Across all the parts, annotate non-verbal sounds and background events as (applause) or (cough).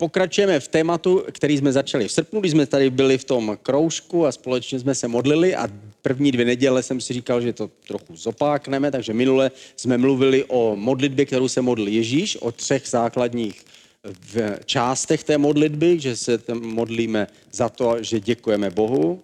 pokračujeme v tématu, který jsme začali v srpnu, když jsme tady byli v tom kroužku a společně jsme se modlili a první dvě neděle jsem si říkal, že to trochu zopákneme, takže minule jsme mluvili o modlitbě, kterou se modlil Ježíš, o třech základních v částech té modlitby, že se modlíme za to, že děkujeme Bohu,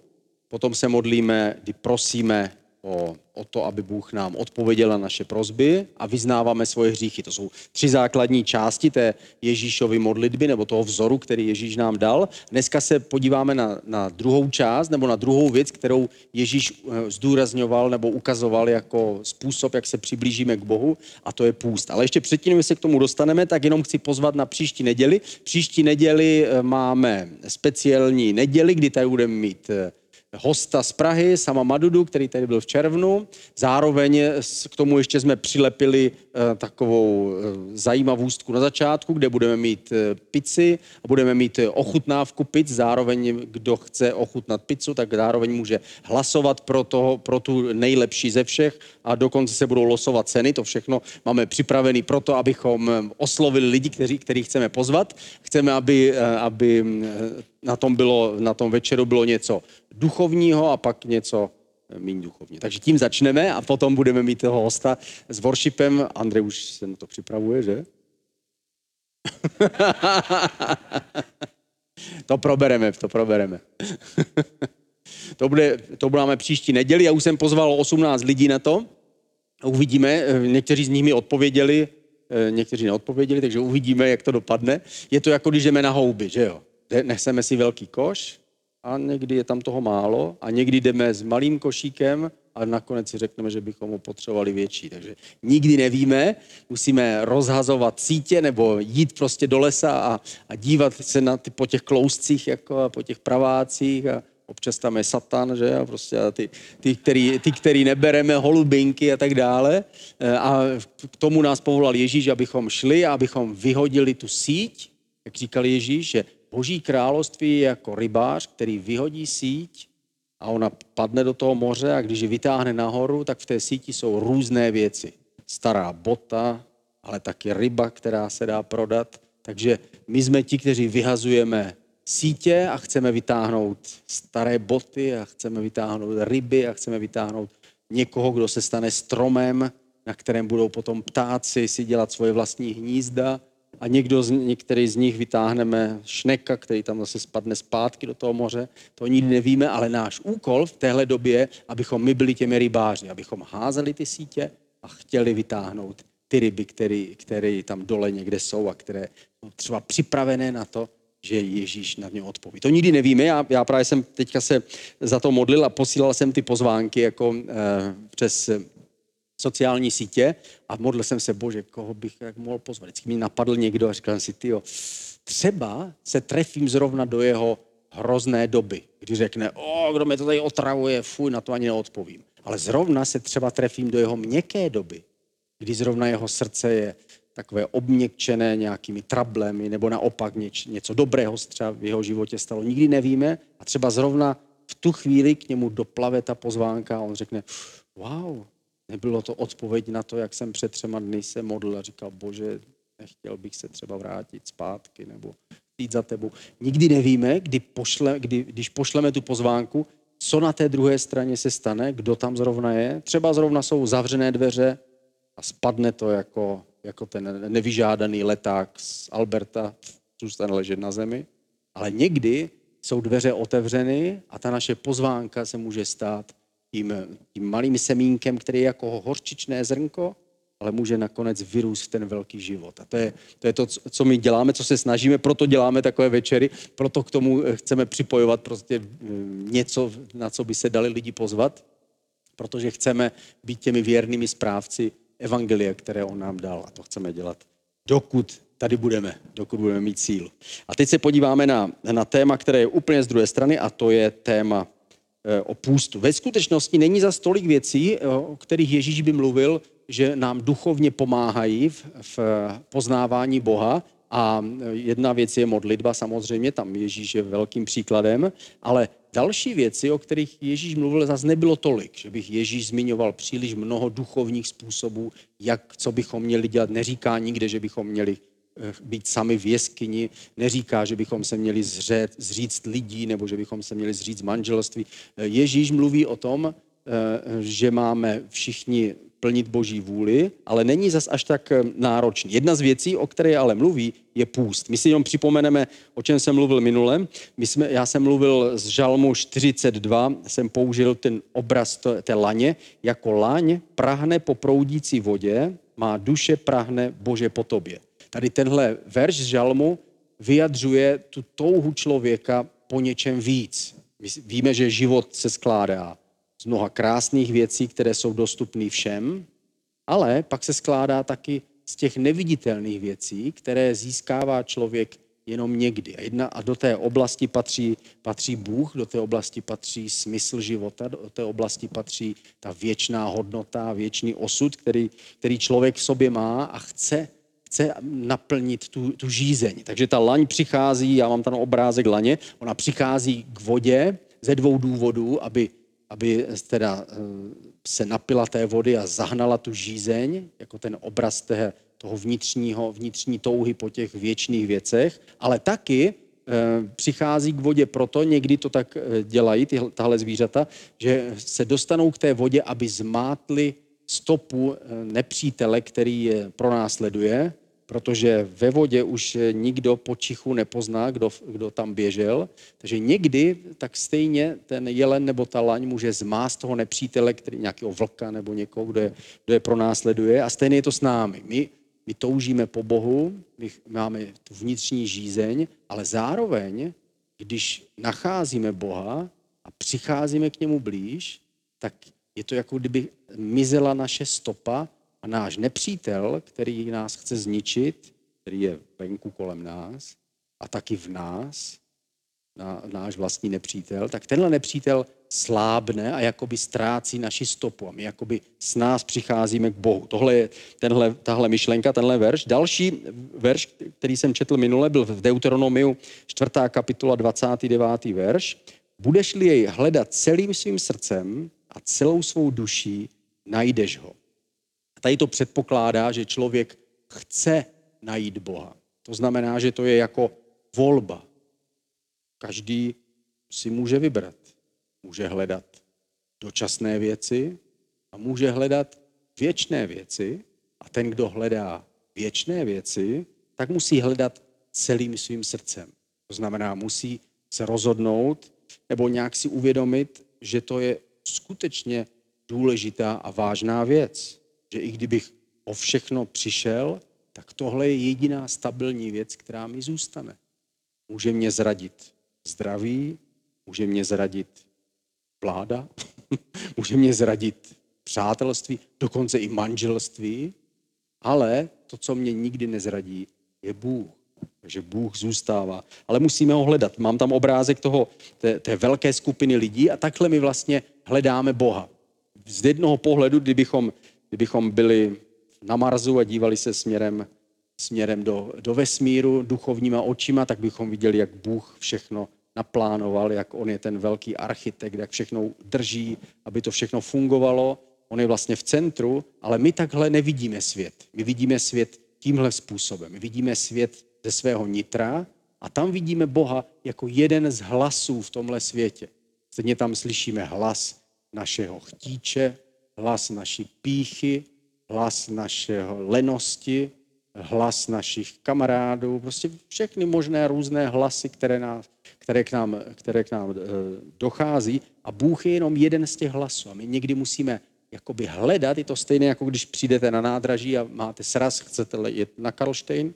potom se modlíme, kdy prosíme o, o to, aby Bůh nám odpověděl na naše prozby a vyznáváme svoje hříchy. To jsou tři základní části té Ježíšovy modlitby nebo toho vzoru, který Ježíš nám dal. Dneska se podíváme na, na druhou část nebo na druhou věc, kterou Ježíš eh, zdůrazňoval nebo ukazoval jako způsob, jak se přiblížíme k Bohu a to je půst. Ale ještě předtím, než se k tomu dostaneme, tak jenom chci pozvat na příští neděli. Příští neděli eh, máme speciální neděli, kdy tady budeme mít eh, hosta z Prahy, sama Madudu, který tady byl v červnu. Zároveň k tomu ještě jsme přilepili eh, takovou eh, zajímavostku na začátku, kde budeme mít eh, pici a budeme mít ochutnávku pic. Zároveň, kdo chce ochutnat pizzu, tak zároveň může hlasovat pro, toho, pro tu nejlepší ze všech a dokonce se budou losovat ceny. To všechno máme připravený proto, abychom oslovili lidi, kteří, který chceme pozvat. Chceme, aby, aby na tom, bylo, na tom večeru bylo něco duchovního a pak něco méně duchovní. Takže tím začneme a potom budeme mít toho hosta s worshipem. Andrej už se na to připravuje, že? (laughs) to probereme, to probereme. (laughs) to, bude, to budeme příští neděli. Já už jsem pozval 18 lidí na to. Uvidíme, někteří z nich mi odpověděli, někteří neodpověděli, takže uvidíme, jak to dopadne. Je to jako když jdeme na houby, že jo? Neseme si velký koš, a někdy je tam toho málo a někdy jdeme s malým košíkem a nakonec si řekneme, že bychom ho potřebovali větší. Takže nikdy nevíme, musíme rozhazovat sítě nebo jít prostě do lesa a, a dívat se na ty, po těch klouscích jako a po těch pravácích a občas tam je satan, že a prostě a ty, ty, který, ty, který nebereme, holubinky a tak dále. E, a k tomu nás povolal Ježíš, abychom šli a abychom vyhodili tu síť, jak říkal Ježíš, že Boží království je jako rybář, který vyhodí síť a ona padne do toho moře a když ji vytáhne nahoru, tak v té síti jsou různé věci. Stará bota, ale taky ryba, která se dá prodat. Takže my jsme ti, kteří vyhazujeme sítě a chceme vytáhnout staré boty a chceme vytáhnout ryby a chceme vytáhnout někoho, kdo se stane stromem, na kterém budou potom ptáci si dělat svoje vlastní hnízda a někdo z, některý z nich vytáhneme šneka, který tam zase spadne zpátky do toho moře. To nikdy nevíme, ale náš úkol v téhle době, abychom my byli těmi rybáři, abychom házeli ty sítě a chtěli vytáhnout ty ryby, které, které tam dole někde jsou a které jsou třeba připravené na to, že Ježíš na ně odpoví. To nikdy nevíme, já, já právě jsem teďka se za to modlil a posílal jsem ty pozvánky jako eh, přes sociální sítě a modlil jsem se, bože, koho bych jak mohl pozvat. Vždycky mi napadl někdo a říkal jsem si, tyjo, třeba se trefím zrovna do jeho hrozné doby, kdy řekne, o, kdo mě to tady otravuje, fuj, na to ani neodpovím. Ale zrovna se třeba trefím do jeho měkké doby, kdy zrovna jeho srdce je takové obměkčené nějakými trablemi, nebo naopak něč, něco dobrého třeba v jeho životě stalo. Nikdy nevíme a třeba zrovna v tu chvíli k němu doplave ta pozvánka a on řekne, wow, Nebylo to odpověď na to, jak jsem před třema dny se modlil a říkal, bože, nechtěl bych se třeba vrátit zpátky nebo jít za tebou. Nikdy nevíme, kdy pošle, kdy, když pošleme tu pozvánku, co na té druhé straně se stane, kdo tam zrovna je. Třeba zrovna jsou zavřené dveře a spadne to jako, jako ten nevyžádaný leták z Alberta, zůstane ležet na zemi. Ale někdy jsou dveře otevřeny a ta naše pozvánka se může stát tím, tím malým semínkem, který je jako horčičné zrnko, ale může nakonec vyrůst v ten velký život. A to je, to je to, co my děláme, co se snažíme, proto děláme takové večery, proto k tomu chceme připojovat prostě mm, něco, na co by se dali lidi pozvat, protože chceme být těmi věrnými správci evangelia, které on nám dal. A to chceme dělat, dokud tady budeme, dokud budeme mít sílu. A teď se podíváme na, na téma, které je úplně z druhé strany a to je téma o půstu. Ve skutečnosti není za stolik věcí, o kterých Ježíš by mluvil, že nám duchovně pomáhají v, v poznávání Boha. A jedna věc je modlitba samozřejmě, tam Ježíš je velkým příkladem, ale další věci, o kterých Ježíš mluvil, zase nebylo tolik, že bych Ježíš zmiňoval příliš mnoho duchovních způsobů, jak, co bychom měli dělat. Neříká nikde, že bychom měli eh, být sami v jeskyni, neříká, že bychom se měli zřet, zříct lidí nebo že bychom se měli zříct manželství. Eh, Ježíš mluví o tom, eh, že máme všichni plnit boží vůli, ale není zas až tak eh, náročný. Jedna z věcí, o které ale mluví, je půst. My si jenom připomeneme, o čem jsem mluvil minule. My jsme, já jsem mluvil z Žalmu 42, jsem použil ten obraz té laně. Jako laň prahne po proudící vodě, má duše prahne Bože po tobě. Tady tenhle verš z Žalmu vyjadřuje tu touhu člověka po něčem víc. My víme, že život se skládá z mnoha krásných věcí, které jsou dostupné všem, ale pak se skládá taky z těch neviditelných věcí, které získává člověk jenom někdy. A, jedna, a do té oblasti patří, patří Bůh, do té oblasti patří smysl života, do té oblasti patří ta věčná hodnota, věčný osud, který, který člověk v sobě má a chce, chce naplnit tu, tu žízeň. Takže ta laň přichází, já mám tam obrázek laně, ona přichází k vodě ze dvou důvodů, aby aby teda eh, se napila té vody a zahnala tu žízeň, jako ten obraz té, toho vnitřního, vnitřní touhy po těch věčných věcech, ale taky eh, přichází k vodě proto, někdy to tak eh, dělají ty, tahle zvířata, že se dostanou k té vodě, aby zmátli stopu nepřítele, který je pronásleduje, protože ve vodě už nikdo počichu nepozná, kdo, kdo tam běžel. Takže někdy tak stejně ten jelen nebo ta laň může zmást toho nepřítele, který nějakého vlka nebo někoho, kdo je, kdo je pronásleduje. A stejně je to s námi. My, my toužíme po Bohu, my máme tu vnitřní žízeň, ale zároveň, když nacházíme Boha a přicházíme k němu blíž, tak je to jako kdyby mizela naše stopa a náš nepřítel, který nás chce zničit, který je venku kolem nás a taky v nás, na, náš vlastní nepřítel, tak tenhle nepřítel slábne a jakoby ztrácí naši stopu. A my jakoby s nás přicházíme k Bohu. Tohle je tenhle, tahle myšlenka, tenhle verš. Další verš, který jsem četl minule, byl v Deuteronomiu 4. kapitola 29. verš. Budeš-li jej hledat celým svým srdcem a celou svou duší, najdeš ho. A tady to předpokládá, že člověk chce najít Boha. To znamená, že to je jako volba. Každý si může vybrat. Může hledat dočasné věci a může hledat věčné věci. A ten, kdo hledá věčné věci, tak musí hledat celým svým srdcem. To znamená, musí se rozhodnout nebo nějak si uvědomit, že to je skutečně důležitá a vážná věc že i kdybych o všechno přišel, tak tohle je jediná stabilní věc, která mi zůstane. Může mě zradit zdraví, může mě zradit vláda, (laughs) může mě zradit přátelství, dokonce i manželství, ale to, co mě nikdy nezradí, je Bůh. Takže Bůh zůstává. Ale musíme ho hledat. Mám tam obrázek toho, té, té velké skupiny lidí a takhle my vlastně hledáme Boha. Z jednoho pohledu, kdybychom kdybychom byli na Marsu a dívali se směrem, směrem do, do vesmíru duchovníma očima, tak bychom viděli, jak Bůh všechno naplánoval, jak on je ten velký architekt, jak všechno drží, aby to všechno fungovalo. On je vlastně v centru, ale my takhle nevidíme svět. My vidíme svět tímhle způsobem. My vidíme svět ze svého nitra a tam vidíme Boha jako jeden z hlasů v tomhle světě. Stejně tam slyšíme hlas našeho chtíče, hlas naší píchy, hlas našeho lenosti, hlas našich kamarádů, prostě všechny možné různé hlasy, které, nás, které k nám, které k nám e, dochází. A Bůh je jenom jeden z těch hlasů. A my někdy musíme jakoby hledat, je to stejné, jako když přijdete na nádraží a máte sraz, chcete jet na Karlštejn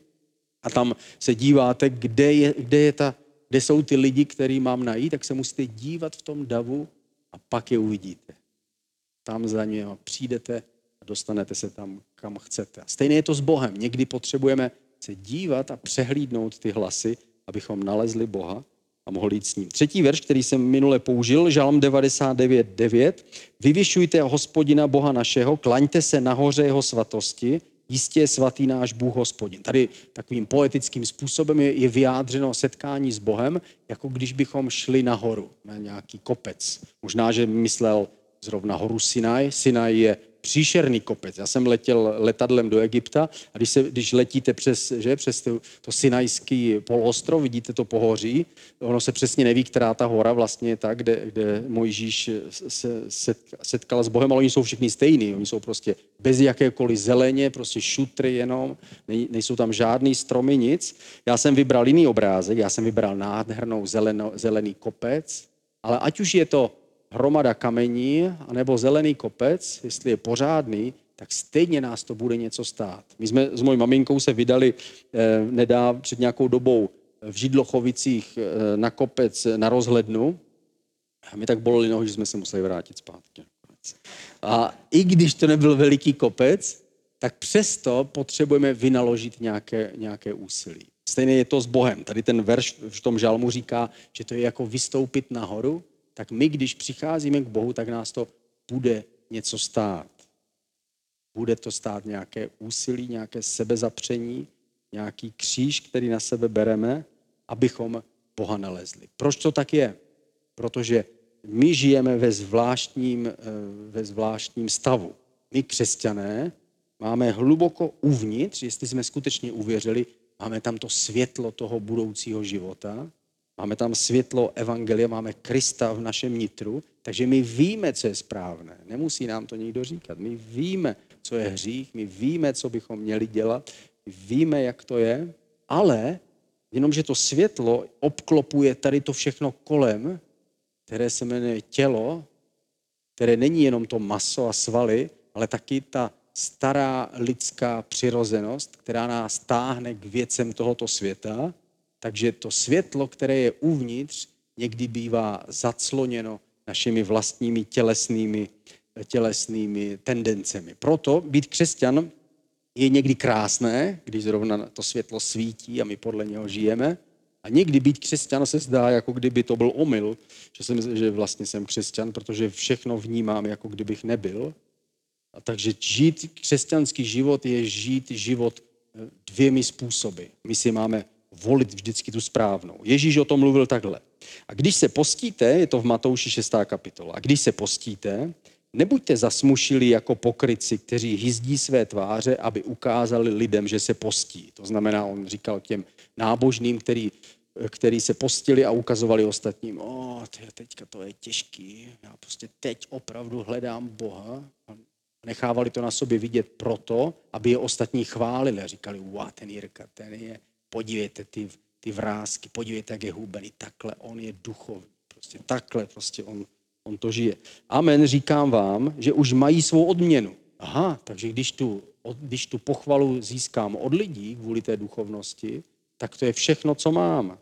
a tam se díváte, kde, je, kde, je ta, kde jsou ty lidi, který mám najít, tak se musíte dívat v tom davu a pak je uvidíte tam za ně přijdete a dostanete se tam, kam chcete. A stejně je to s Bohem. Někdy potřebujeme se dívat a přehlídnout ty hlasy, abychom nalezli Boha a mohli jít s ním. Třetí verš, který jsem minule použil, Žalm 99.9. Vyvyšujte hospodina Boha našeho, klaňte se nahoře jeho svatosti, jistě je svatý náš Bůh hospodin. Tady takovým poetickým způsobem je, je vyjádřeno setkání s Bohem, jako když bychom šli nahoru, na nějaký kopec. Možná, že myslel zrovna horu Sinaj. Sinaj je příšerný kopec. Já jsem letěl letadlem do Egypta a když, se, když letíte přes, že, přes to, to Sinajský poloostrov, vidíte to pohoří, ono se přesně neví, která ta hora vlastně je ta, kde, kde Mojžíš se setkal s Bohem, ale oni jsou všichni stejní. Oni jsou prostě bez jakékoliv zeleně, prostě šutry jenom, nejsou tam žádný stromy, nic. Já jsem vybral jiný obrázek, já jsem vybral nádhernou zeleno, zelený kopec, ale ať už je to hromada kamení anebo zelený kopec, jestli je pořádný, tak stejně nás to bude něco stát. My jsme s mojí maminkou se vydali eh, nedá před nějakou dobou v Židlochovicích eh, na kopec na rozhlednu a mi tak boleli nohy, že jsme se museli vrátit zpátky. A i když to nebyl veliký kopec, tak přesto potřebujeme vynaložit nějaké, nějaké úsilí. Stejně je to s Bohem. Tady ten verš v tom žalmu říká, že to je jako vystoupit nahoru tak my, když přicházíme k Bohu, tak nás to bude něco stát. Bude to stát nějaké úsilí, nějaké sebezapření, nějaký kříž, který na sebe bereme, abychom Boha nalezli. Proč to tak je? Protože my žijeme ve zvláštním, eh, ve zvláštním stavu. My, křesťané, máme hluboko uvnitř, jestli jsme skutečně uvěřili, máme tam to světlo toho budoucího života, Máme tam světlo Evangelia, máme Krista v našem nitru, takže my víme, co je správné. Nemusí nám to nikdo říkat. My víme, co je hřích, my víme, co bychom měli dělat, my víme, jak to je, ale jenomže to světlo obklopuje tady to všechno kolem, které se jmenuje tělo, které není jenom to maso a svaly, ale taky ta stará lidská přirozenost, která nás táhne k věcem tohoto světa takže to světlo, které je uvnitř, někdy bývá zacloněno našimi vlastními tělesnými, tělesnými tendencemi. Proto být křesťan je někdy krásné, když zrovna to světlo svítí a my podle něho žijeme. A někdy být křesťan se zdá, jako kdyby to byl omyl, že, jsem, že vlastně jsem křesťan, protože všechno vnímám, jako kdybych nebyl. A takže žít křesťanský život je žít život eh, dvěmi způsoby. My si máme volit vždycky tu správnou. Ježíš o tom mluvil takhle. A když se postíte, je to v Matouši 6. kapitola, a když se postíte, nebuďte zasmušili jako pokryci, kteří hyzdí své tváře, aby ukázali lidem, že se postí. To znamená, on říkal těm nábožným, který, který se postili a ukazovali ostatním, o, teďka to je těžký, já prostě teď opravdu hledám Boha. Nechávali to na sobě vidět proto, aby je ostatní chválili říkali, wow, ten Jirka, ten je podívejte ty, ty vrázky, podívejte, jak je hubený, takhle on je duchovní, prostě takhle prostě on, on to žije. Amen, říkám vám, že už mají svou odměnu. Aha, takže když tu, když tu pochvalu získám od lidí kvůli té duchovnosti, tak to je všechno, co mám.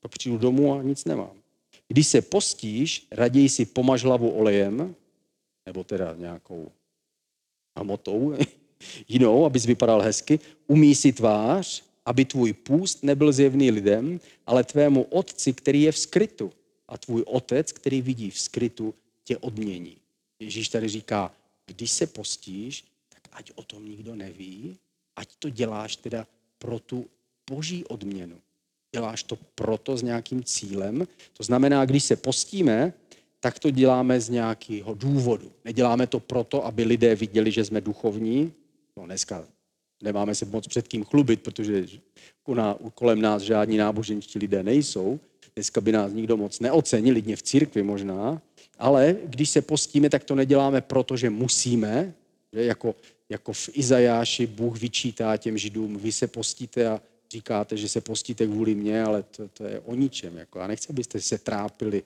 Pak přijdu domů a nic nemám. Když se postíš, raději si pomaž hlavu olejem, nebo teda nějakou hmotou (laughs) jinou, abys vypadal hezky, umí si tvář aby tvůj půst nebyl zjevný lidem, ale tvému otci, který je v skrytu. A tvůj otec, který vidí v skrytu, tě odmění. Ježíš tady říká, když se postíš, tak ať o tom nikdo neví, ať to děláš teda pro tu boží odměnu. Děláš to proto s nějakým cílem. To znamená, když se postíme, tak to děláme z nějakého důvodu. Neděláme to proto, aby lidé viděli, že jsme duchovní. No dneska nemáme se moc před kým chlubit, protože kolem nás žádní náboženští lidé nejsou. Dneska by nás nikdo moc neocenil, lidně v církvi možná, ale když se postíme, tak to neděláme proto, že musíme, že jako, jako v Izajáši Bůh vyčítá těm židům, vy se postíte a říkáte, že se postíte kvůli mně, ale to, to je o ničem. Jako. Já nechci, abyste se trápili,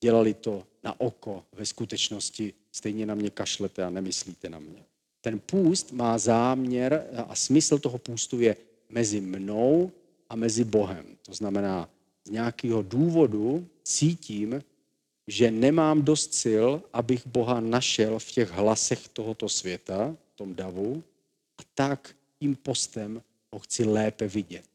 dělali to na oko, ve skutečnosti stejně na mě kašlete a nemyslíte na mě. Ten půst má záměr a smysl toho půstu je mezi mnou a mezi Bohem. To znamená, z nějakého důvodu cítím, že nemám dost sil, abych Boha našel v těch hlasech tohoto světa, v tom davu, a tak tím postem ho chci lépe vidět.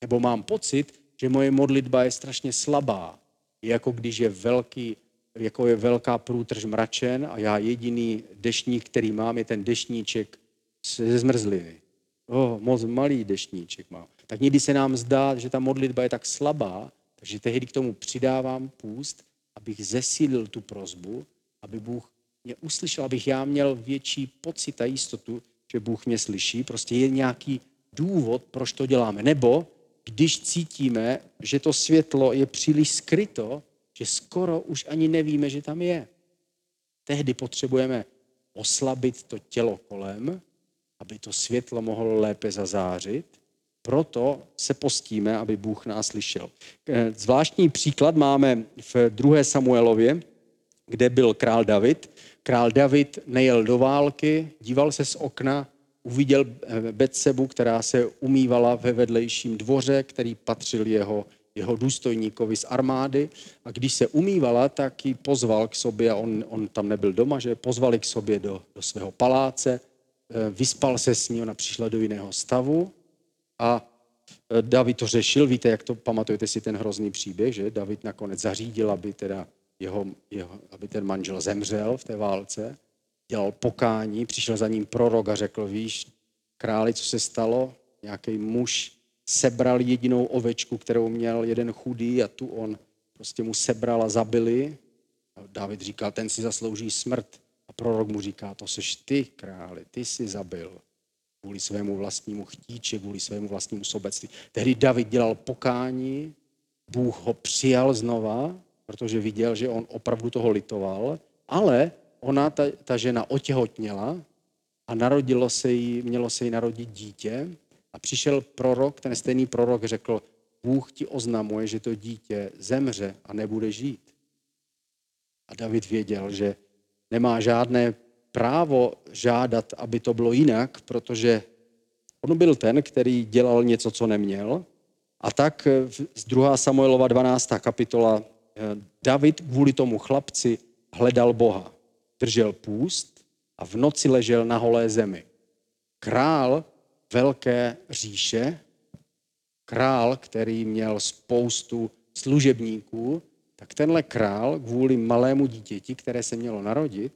Nebo mám pocit, že moje modlitba je strašně slabá. Je jako když je velký, jako je velká průtrž mračen a já jediný deštník, který mám, je ten deštníček ze zmrzliny. Oh, moc malý deštníček mám. Tak někdy se nám zdá, že ta modlitba je tak slabá, takže tehdy k tomu přidávám půst, abych zesílil tu prozbu, aby Bůh mě uslyšel, abych já měl větší pocit a jistotu, že Bůh mě slyší. Prostě je nějaký důvod, proč to děláme. Nebo když cítíme, že to světlo je příliš skryto, že skoro už ani nevíme, že tam je. Tehdy potřebujeme oslabit to tělo kolem, aby to světlo mohlo lépe zazářit. Proto se postíme, aby Bůh nás slyšel. Eh, zvláštní příklad máme v 2. Samuelově, kde byl král David. Král David nejel do války, díval se z okna, uviděl eh, Betsebu, která se umývala ve vedlejším dvoře, který patřil jeho, jeho důstojníkovi z armády. A když se umývala, tak ji pozval k sobě, a on, on tam nebyl doma, že pozvali k sobě do, do svého paláce, eh, vyspal se s ní, ona přišla do jiného stavu a eh, David to řešil, víte, jak to, pamatujete si ten hrozný příběh, že David nakonec zařídil, aby teda jeho, jeho, aby ten manžel zemřel v té válce, dělal pokání, přišel za ním prorok a řekl, víš, králi, co se stalo? Nějaký muž sebral jedinou ovečku, kterou měl jeden chudý a tu on prostě mu sebral a zabili. A David říkal, ten si zaslouží smrt. A prorok mu říká, to seš ty, králi, ty si zabil kvůli svému vlastnímu chtíči, kvůli svému vlastnímu sobectví. Tehdy David dělal pokání, Bůh ho přijal znova, protože viděl, že on opravdu toho litoval, ale ona, ta, ta žena, otěhotněla a narodilo se jí, mělo se jí narodit dítě a přišel prorok, ten stejný prorok řekl, Bůh ti oznamuje, že to dítě zemře a nebude žít. A David věděl, že nemá žádné právo žádat, aby to bylo jinak, protože on byl ten, který dělal něco, co neměl. A tak z 2. Samuelova 12. kapitola Eh, David kvůli tomu chlapci hledal Boha. Držel půst a v noci ležel na holé zemi. Král velké říše, král, který měl spoustu služebníků, tak tenhle král kvůli malému dítěti, které se mělo narodit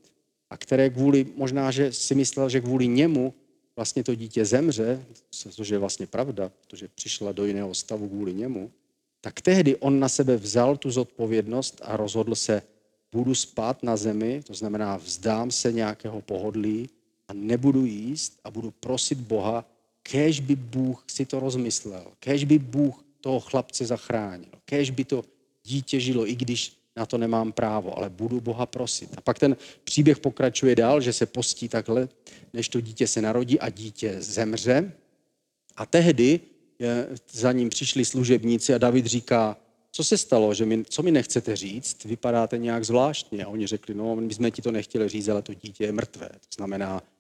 a které kvůli, možná, že si myslel, že kvůli němu vlastně to dítě zemře, což je vlastně pravda, protože přišla do jiného stavu kvůli němu, tak tehdy on na sebe vzal tu zodpovědnost a rozhodl se, budu spát na zemi, to znamená vzdám se nějakého pohodlí a nebudu jíst a budu prosit Boha, kež by Bůh si to rozmyslel, kež by Bůh toho chlapce zachránil, kež by to dítě žilo, i když na to nemám právo, ale budu Boha prosit. A pak ten příběh pokračuje dál, že se postí takhle, než to dítě se narodí a dítě zemře. A tehdy za ním přišli služebníci a David říká, co se stalo, že mi, co mi nechcete říct, vypadáte nějak zvláštně. A oni řekli, no, my jsme ti to nechtěli říct, ale to dítě je mrtvé. To znamená, eh,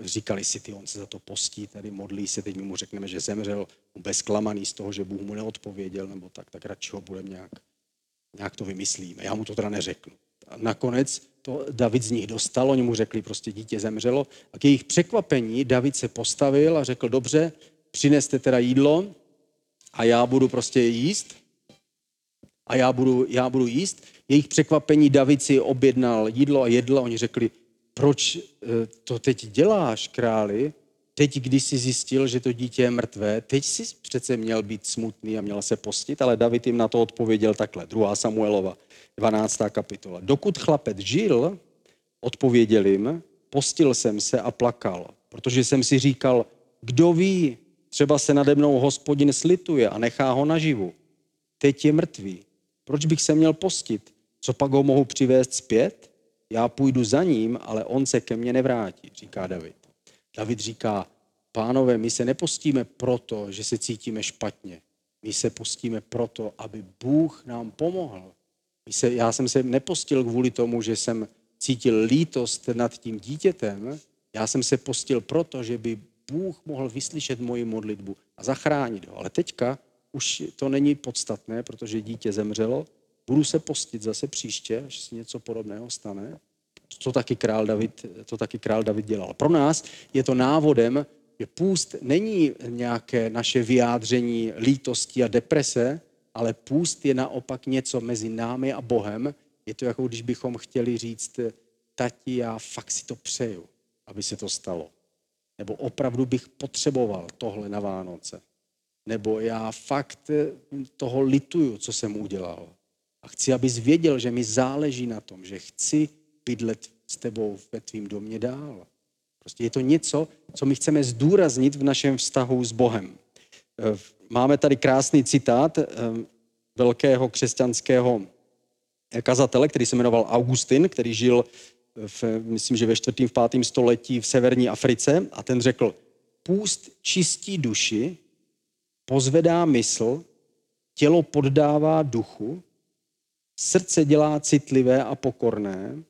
říkali si ty, on se za to postí, tady modlí se, teď my mu řekneme, že zemřel, bezklamaný z toho, že Bůh mu neodpověděl, nebo tak, tak radši ho budeme nějak, nějak to vymyslíme. Já mu to teda neřeknu. A nakonec to David z nich dostal, oni mu řekli, prostě dítě zemřelo. A k jejich překvapení David se postavil a řekl, dobře, přineste teda jídlo a já budu prostě jíst. A já budu, já budu jíst. Jejich překvapení David si objednal jídlo a jedl oni řekli, proč eh, to teď děláš, králi? Teď, když jsi zjistil, že to dítě je mrtvé, teď jsi přece měl být smutný a měl se postit, ale David jim na to odpověděl takhle. 2. Samuelova, 12. kapitola. Dokud chlapec žil, odpověděl jim, postil jsem se a plakal, protože jsem si říkal, kdo ví, Třeba se nade mnou hospodin slituje a nechá ho naživu. Teď je mrtvý. Proč bych se měl postit? Co pak ho mohu přivést zpět? Já půjdu za ním, ale on se ke mně nevrátí, říká David. David říká, pánové, my se nepostíme proto, že se cítíme špatně. My se postíme proto, aby Bůh nám pomohl. My se, já jsem se nepostil kvůli tomu, že jsem cítil lítost nad tím dítětem. Já jsem se postil proto, že by Bůh mohl vyslyšet moji modlitbu a zachránit ho. Ale teďka už to není podstatné, protože dítě zemřelo. Budu se postit zase příště, až se něco podobného stane. To taky král David, to taky král David dělal. Pro nás je to návodem, Že půst není nějaké naše vyjádření lítosti a deprese, ale půst je naopak něco mezi námi a Bohem. Je to jako když bychom chtěli říct, tati, já fakt si to přeju, aby se to stalo. Nebo opravdu bych potřeboval tohle na Vánoce. Nebo já fakt toho lituju, co jsem udělal. A chci, abys věděl, že mi záleží na tom, že chci bydlet s tebou ve tvým domě dál. Prostě je to něco, co my chceme zdůraznit v našem vztahu s Bohem. Eh, máme tady krásný citát eh, velkého křesťanského kazatele, který se jmenoval Augustin, který žil, v, myslím, že ve čtvrtém, v pátém století v severní Africe a ten řekl, půst čistí duši, pozvedá mysl, tělo poddává duchu, srdce dělá citlivé a pokorné,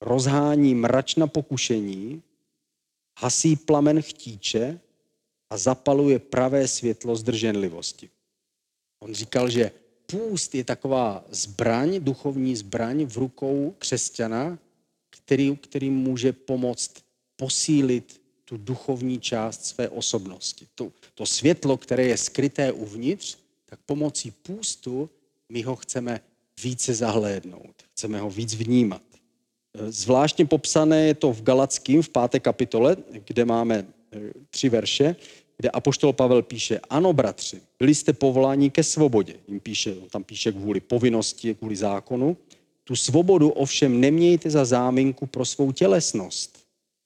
rozhání mračna pokušení, hasí plamen chtíče a zapaluje pravé světlo zdrženlivosti. On říkal, že půst je taková zbraň, duchovní zbraň v rukou křesťana, který, který může pomoct posílit tu duchovní část své osobnosti. To, to světlo, které je skryté uvnitř, tak pomocí půstu my ho chceme více zahlédnout, chceme ho víc vnímat. Zvláštně popsané je to v Galackým v páté kapitole, kde máme e, tři verše, kde apoštol Pavel píše, ano bratři, byli jste povoláni ke svobodě. Jim píše, tam píše kvůli povinnosti, kvůli zákonu. Tu svobodu ovšem nemějte za záminku pro svou tělesnost,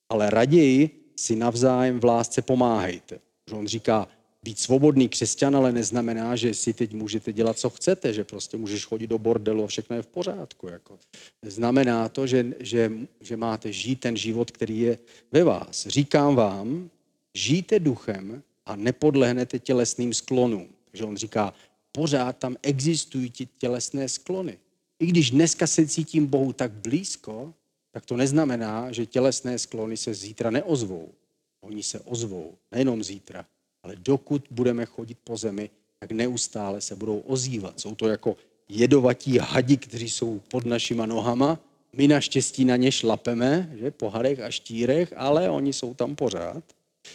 ale raději si navzájem v lásce pomáhejte. On říká, být svobodný křesťan ale neznamená, že si teď můžete dělat, co chcete, že prostě můžeš chodit do bordelu a všechno je v pořádku. Jako. Znamená to, že, že, že máte žít ten život, který je ve vás. Říkám vám, žijte duchem a nepodlehnete tělesným sklonům. Takže on říká, pořád tam existují ti tělesné sklony. I když dneska se cítím Bohu tak blízko, tak to neznamená, že tělesné sklony se zítra neozvou. Oni se ozvou, nejenom zítra, ale dokud budeme chodit po zemi, tak neustále se budou ozývat. Jsou to jako jedovatí hadi, kteří jsou pod našima nohama. My naštěstí na ně šlapeme, že, po hadech a štírech, ale oni jsou tam pořád.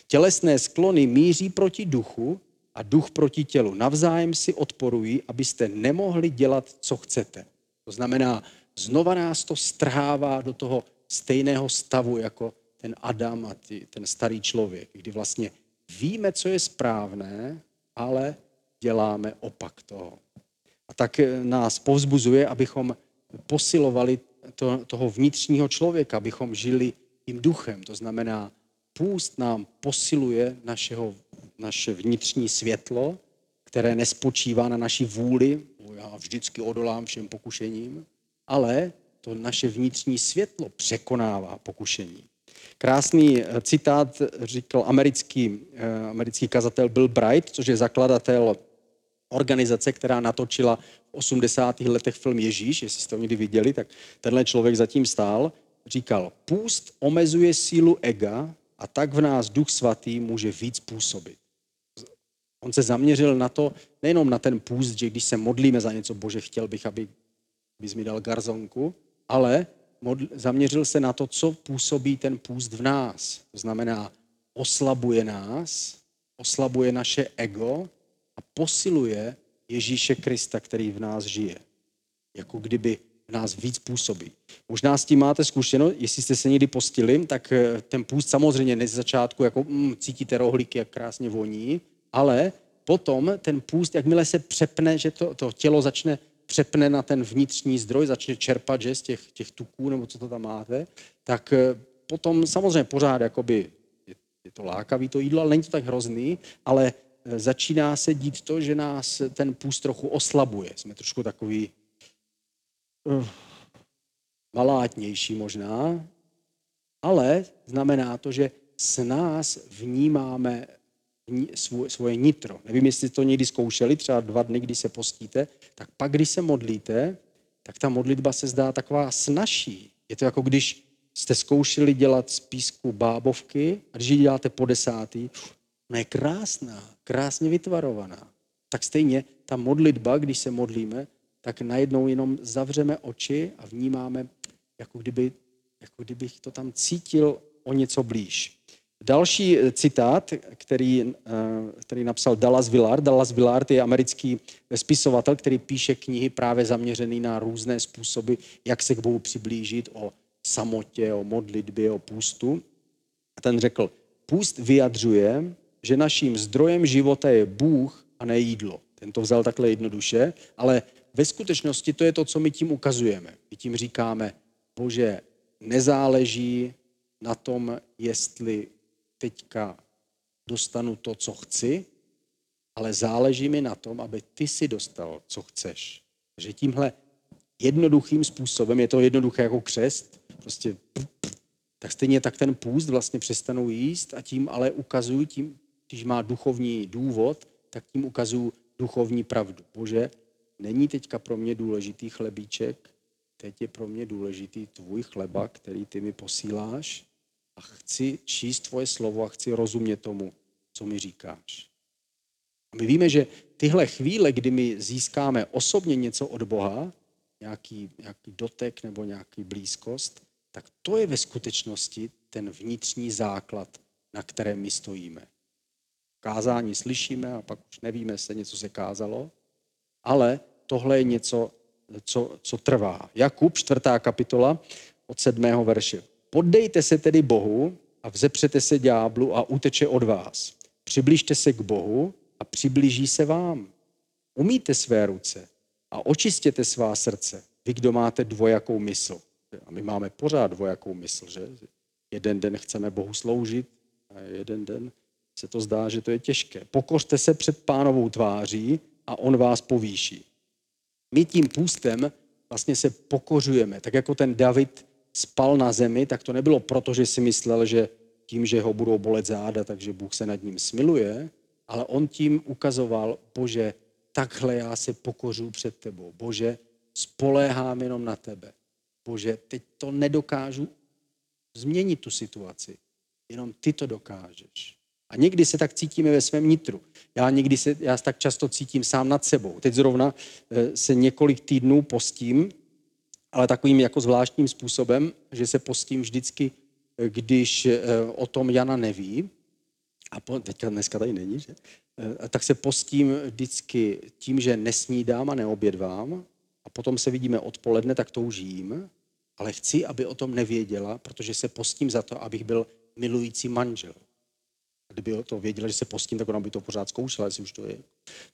Tělesné sklony míří proti duchu a duch proti tělu. Navzájem si odporují, abyste nemohli dělat, co chcete. To znamená, znova nás to strhává do toho stejného stavu jako ten Adam a ty, ten starý člověk, kdy vlastně víme, co je správné, ale děláme opak toho. A tak nás povzbuzuje, abychom posilovali to, toho vnitřního člověka, abychom žili tím duchem. To znamená, půst nám posiluje našeho, naše vnitřní světlo, které nespočívá na naší vůli, já vždycky odolám všem pokušením, ale to naše vnitřní světlo překonává pokušení. Krásný eh, citát říkal americký, eh, americký kazatel Bill Bright, což je zakladatel organizace, která natočila v 80. letech film Ježíš, jestli jste to někdy viděli, tak tenhle člověk zatím stál, říkal, půst omezuje sílu ega a tak v nás duch svatý může víc působit. On se zaměřil na to, nejenom na ten půst, že když se modlíme za něco, bože, chtěl bych, aby bys mi dal garzonku, ale zaměřil se na to, co působí ten půst v nás. To znamená, oslabuje nás, oslabuje naše ego a posiluje Ježíše Krista, který v nás žije. Jako kdyby v nás víc působí. Možná s tím máte zkušenost, jestli jste se někdy postili, tak eh, ten půst samozřejmě ne z začátku, jako mm, cítíte rohlíky, jak krásně voní, ale potom ten půst, jakmile se přepne, že to, to tělo začne přepne na ten vnitřní zdroj, začne čerpat že, z těch, těch tuků, nebo co to tam máte, tak eh, potom samozřejmě pořád jakoby, je, je to lákavý to jídlo, ale není to tak hrozný, ale eh, začíná se dít to, že nás ten půst trochu oslabuje. Jsme trošku takový uh, malátnější možná, ale znamená to, že s nás vnímáme svoje nitro. Nevím, jestli to někdy zkoušeli, třeba dva dny, kdy se postíte, tak pak, když se modlíte, tak ta modlitba se zdá taková snažší. Je to jako když jste zkoušeli dělat z písku bábovky a když ji děláte po desátý, ona je krásná, krásně vytvarovaná. Tak stejně ta modlitba, když se modlíme, tak najednou jenom zavřeme oči a vnímáme, jako, kdyby, jako kdybych to tam cítil o něco blíž. Další citát, který, který napsal Dallas Willard. Dallas Willard je americký spisovatel, který píše knihy právě zaměřený na různé způsoby, jak se k Bohu přiblížit, o samotě, o modlitbě, o půstu. A ten řekl, půst vyjadřuje, že naším zdrojem života je Bůh a ne jídlo. Ten to vzal takhle jednoduše, ale ve skutečnosti to je to, co my tím ukazujeme. My tím říkáme, bože, nezáleží na tom, jestli teďka dostanu to, co chci, ale záleží mi na tom, aby ty si dostal, co chceš. Že tímhle jednoduchým způsobem, je to jednoduché jako křest, prostě tak stejně tak ten půst vlastně přestanou jíst a tím ale ukazují, tím, když má duchovní důvod, tak tím ukazují duchovní pravdu. Bože, není teďka pro mě důležitý chlebíček, teď je pro mě důležitý tvůj chleba, který ty mi posíláš a chci číst tvoje slovo a chci rozumět tomu, co mi říkáš. A my víme, že tyhle chvíle, kdy my získáme osobně něco od Boha, nějaký, nějaký dotek nebo nějaký blízkost, tak to je ve skutečnosti ten vnitřní základ, na kterém my stojíme. Kázání slyšíme a pak už nevíme se, něco se kázalo, ale tohle je něco, co, co trvá. Jakub, čtvrtá kapitola, od sedmého verše. Poddejte se tedy Bohu a vzepřete se ďáblu a uteče od vás. Přiblížte se k Bohu a přiblíží se vám. Umíte své ruce a očistěte svá srdce, vy, kdo máte dvojakou mysl. A my máme pořád dvojakou mysl, že? Jeden den chceme Bohu sloužit a jeden den se to zdá, že to je těžké. Pokořte se před pánovou tváří a on vás povýší. My tím půstem vlastně se pokořujeme. Tak jako ten David spal na zemi, tak to nebylo proto, že si myslel, že tím, že ho budou bolet záda, takže Bůh se nad ním smiluje, ale on tím ukazoval, bože, takhle já se pokořu před tebou. Bože, spoléhám jenom na tebe. Bože, teď to nedokážu změnit tu situaci. Jenom ty to dokážeš. A někdy se tak cítíme ve svém nitru. Já někdy se, já tak často cítím sám nad sebou. Teď zrovna eh, se několik týdnů postím, ale takovým jako zvláštním způsobem, že se postím vždycky, eh, když eh, o tom Jana neví, a po, teďka dneska tady není, že? tak se postím vždycky tím, že nesnídám a neobědvám a potom se vidíme odpoledne, tak toužím, ale chci, aby o tom nevěděla, protože se postím za to, abych byl milující manžel. A kdyby to věděla, že se postím, tak ona by to pořád zkoušela, jestli už to je,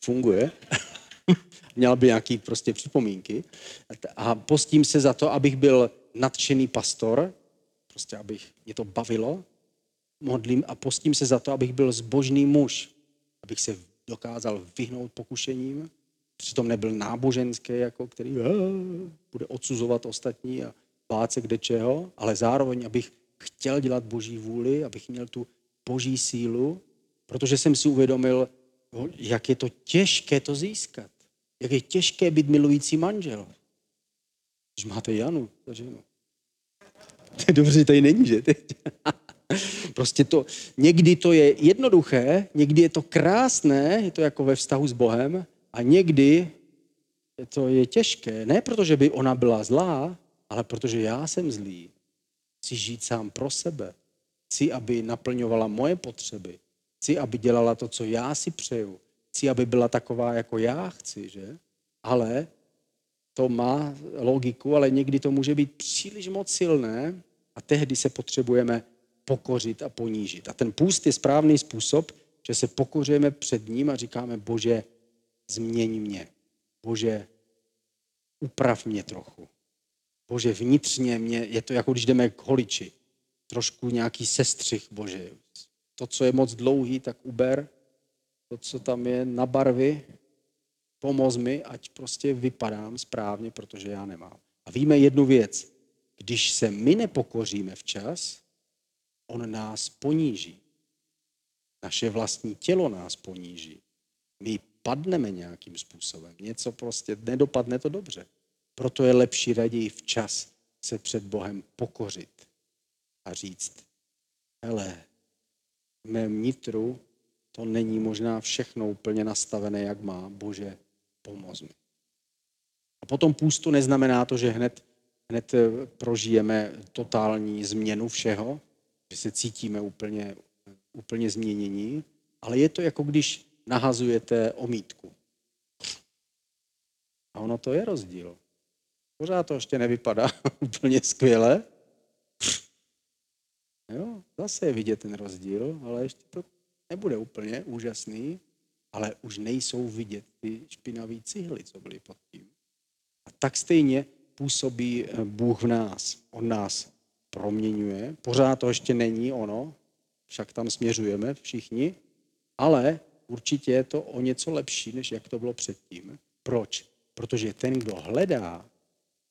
funguje. (laughs) (laughs) Měla by nějaký prostě připomínky. A postím se za to, abych byl nadšený pastor, prostě abych mě to bavilo. Modlím a postím se za to, abych byl zbožný muž, abych se dokázal vyhnout pokušením, přitom nebyl náboženský, jako který bude odsuzovat ostatní a bát se kde čeho, ale zároveň, abych chtěl dělat boží vůli, abych měl tu boží sílu, protože jsem si uvědomil, jak je to těžké to získat. Jak je těžké být milující manžel. Když máte Janu, no. (laughs) To je dobře, že tady není, že? (laughs) prostě to, někdy to je jednoduché, někdy je to krásné, je to jako ve vztahu s Bohem, a někdy to je těžké. Ne protože by ona byla zlá, ale protože já jsem zlý. Chci žít sám pro sebe. Chci, aby naplňovala moje potřeby. Chci, aby dělala to, co já si přeju. Chci, aby byla taková, jako já chci, že? Ale to má logiku, ale někdy to může být příliš moc silné a tehdy se potřebujeme pokořit a ponížit. A ten půst je správný způsob, že se pokořujeme před ním a říkáme, bože, změň mě. Bože, uprav mě trochu. Bože, vnitřně mě, je to jako když jdeme k holiči. Trošku nějaký sestřih, Bože. To, co je moc dlouhý, tak uber. To, co tam je na barvy, pomoz mi, ať prostě vypadám správně, protože já nemám. A víme jednu věc. Když se my nepokoříme včas, on nás poníží. Naše vlastní tělo nás poníží. My padneme nějakým způsobem. Něco prostě nedopadne to dobře. Proto je lepší raději včas se před Bohem pokořit a říct, hele, v mém nitru to není možná všechno úplně nastavené, jak má. Bože, pomoz mi. A potom půstu neznamená to, že hned, hned prožijeme totální změnu všeho, že se cítíme úplně úplně změnění, ale je to jako když nahazujete omítku. A ono to je rozdíl. Pořád to ještě nevypadá (laughs) úplně skvěle. Jo, zase je vidět ten rozdíl, ale ještě to nebude úplně úžasný, ale už nejsou vidět ty špinavé cihly, co byly pod tím. A tak stejně působí eh, Bůh v nás. On nás proměňuje. Pořád to ještě není ono, však tam směřujeme všichni, ale určitě je to o něco lepší, než jak to bylo předtím. Proč? Protože ten, kdo hledá,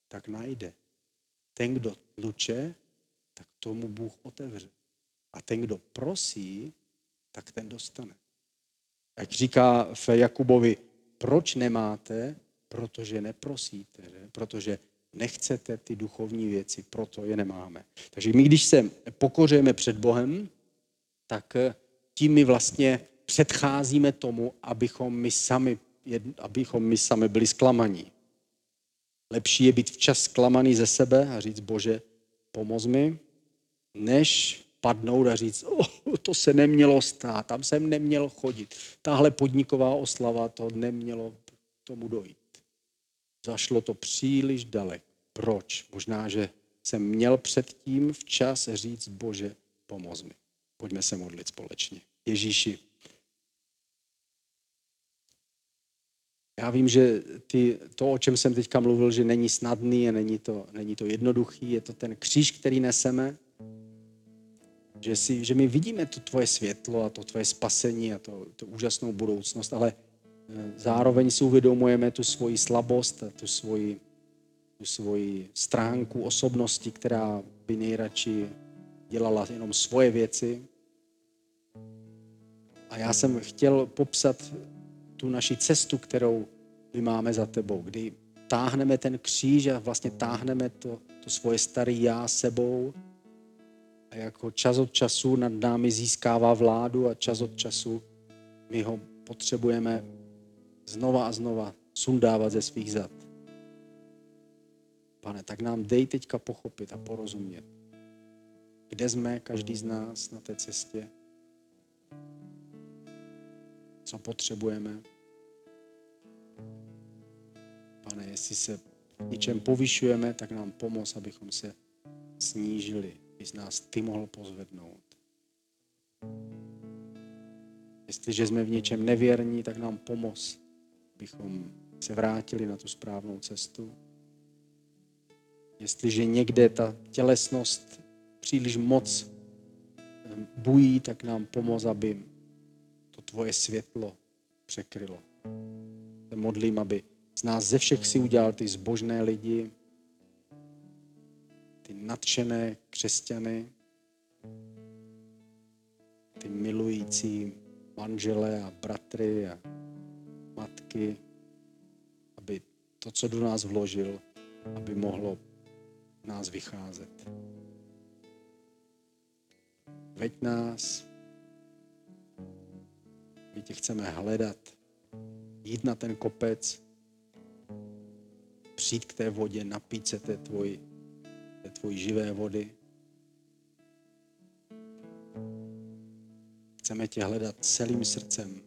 tak najde. Ten, kdo tluče, tak tomu Bůh otevře. A ten, kdo prosí, tak ten dostane. Jak říká v Jakubovi, proč nemáte? Protože neprosíte, že? protože nechcete ty duchovní věci, proto je nemáme. Takže my, když se pokořujeme před Bohem, tak tím my vlastně předcházíme tomu, abychom my sami, abychom my sami byli zklamaní. Lepší je být včas zklamaný ze sebe a říct, bože, pomoz mi, než padnout a říct, oh, to se nemělo stát, tam jsem neměl chodit. Tahle podniková oslava, to nemělo tomu dojít. Zašlo to příliš daleko. Proč? Možná, že jsem měl předtím včas říct, bože, pomoz mi. Pojďme se modlit společně. Ježíši, já vím, že ty, to, o čem jsem teďka mluvil, že není snadný a není to, není to jednoduchý, je to ten kříž, který neseme, že, si, že my vidíme to tvoje světlo a to tvoje spasení a to, to úžasnou budoucnost, ale eh, zároveň si uvědomujeme tu svoji slabost tu svoji, tu svoji stránku osobnosti, která by nejradši dělala jenom svoje věci. A já jsem chtěl popsat tu naši cestu, kterou my máme za tebou, kdy táhneme ten kříž a vlastně táhneme to, to svoje staré já sebou jako čas od času nad námi získává vládu a čas od času my ho potřebujeme znova a znova sundávat ze svých zad. Pane, tak nám dej teďka pochopit a porozumět, kde jsme, každý z nás na té cestě, co potřebujeme. Pane, jestli se něčem povyšujeme, tak nám pomoz, abychom se snížili z nás ty mohl pozvednout. Jestliže jsme v něčem nevěrní, tak nám pomoz, abychom se vrátili na tu správnou cestu. Jestliže někde ta tělesnost příliš moc eh, bují, tak nám pomoz, aby to tvoje světlo překrylo. Se modlím, aby z nás ze všech si udělal ty zbožné lidi, ty nadšené křesťany, ty milující manžele a bratry a matky, aby to, co do nás vložil, aby mohlo nás vycházet. Veď nás, my tě chceme hledat, jít na ten kopec, přijít k té vodě, napít se té tvoji tvojí živé vody. Chceme tě hledat celým srdcem,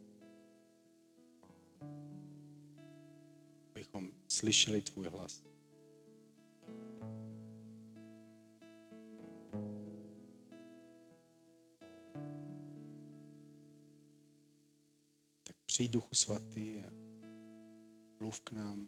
abychom slyšeli tvůj hlas. Tak přijď Duchu Svatý a mluv k nám.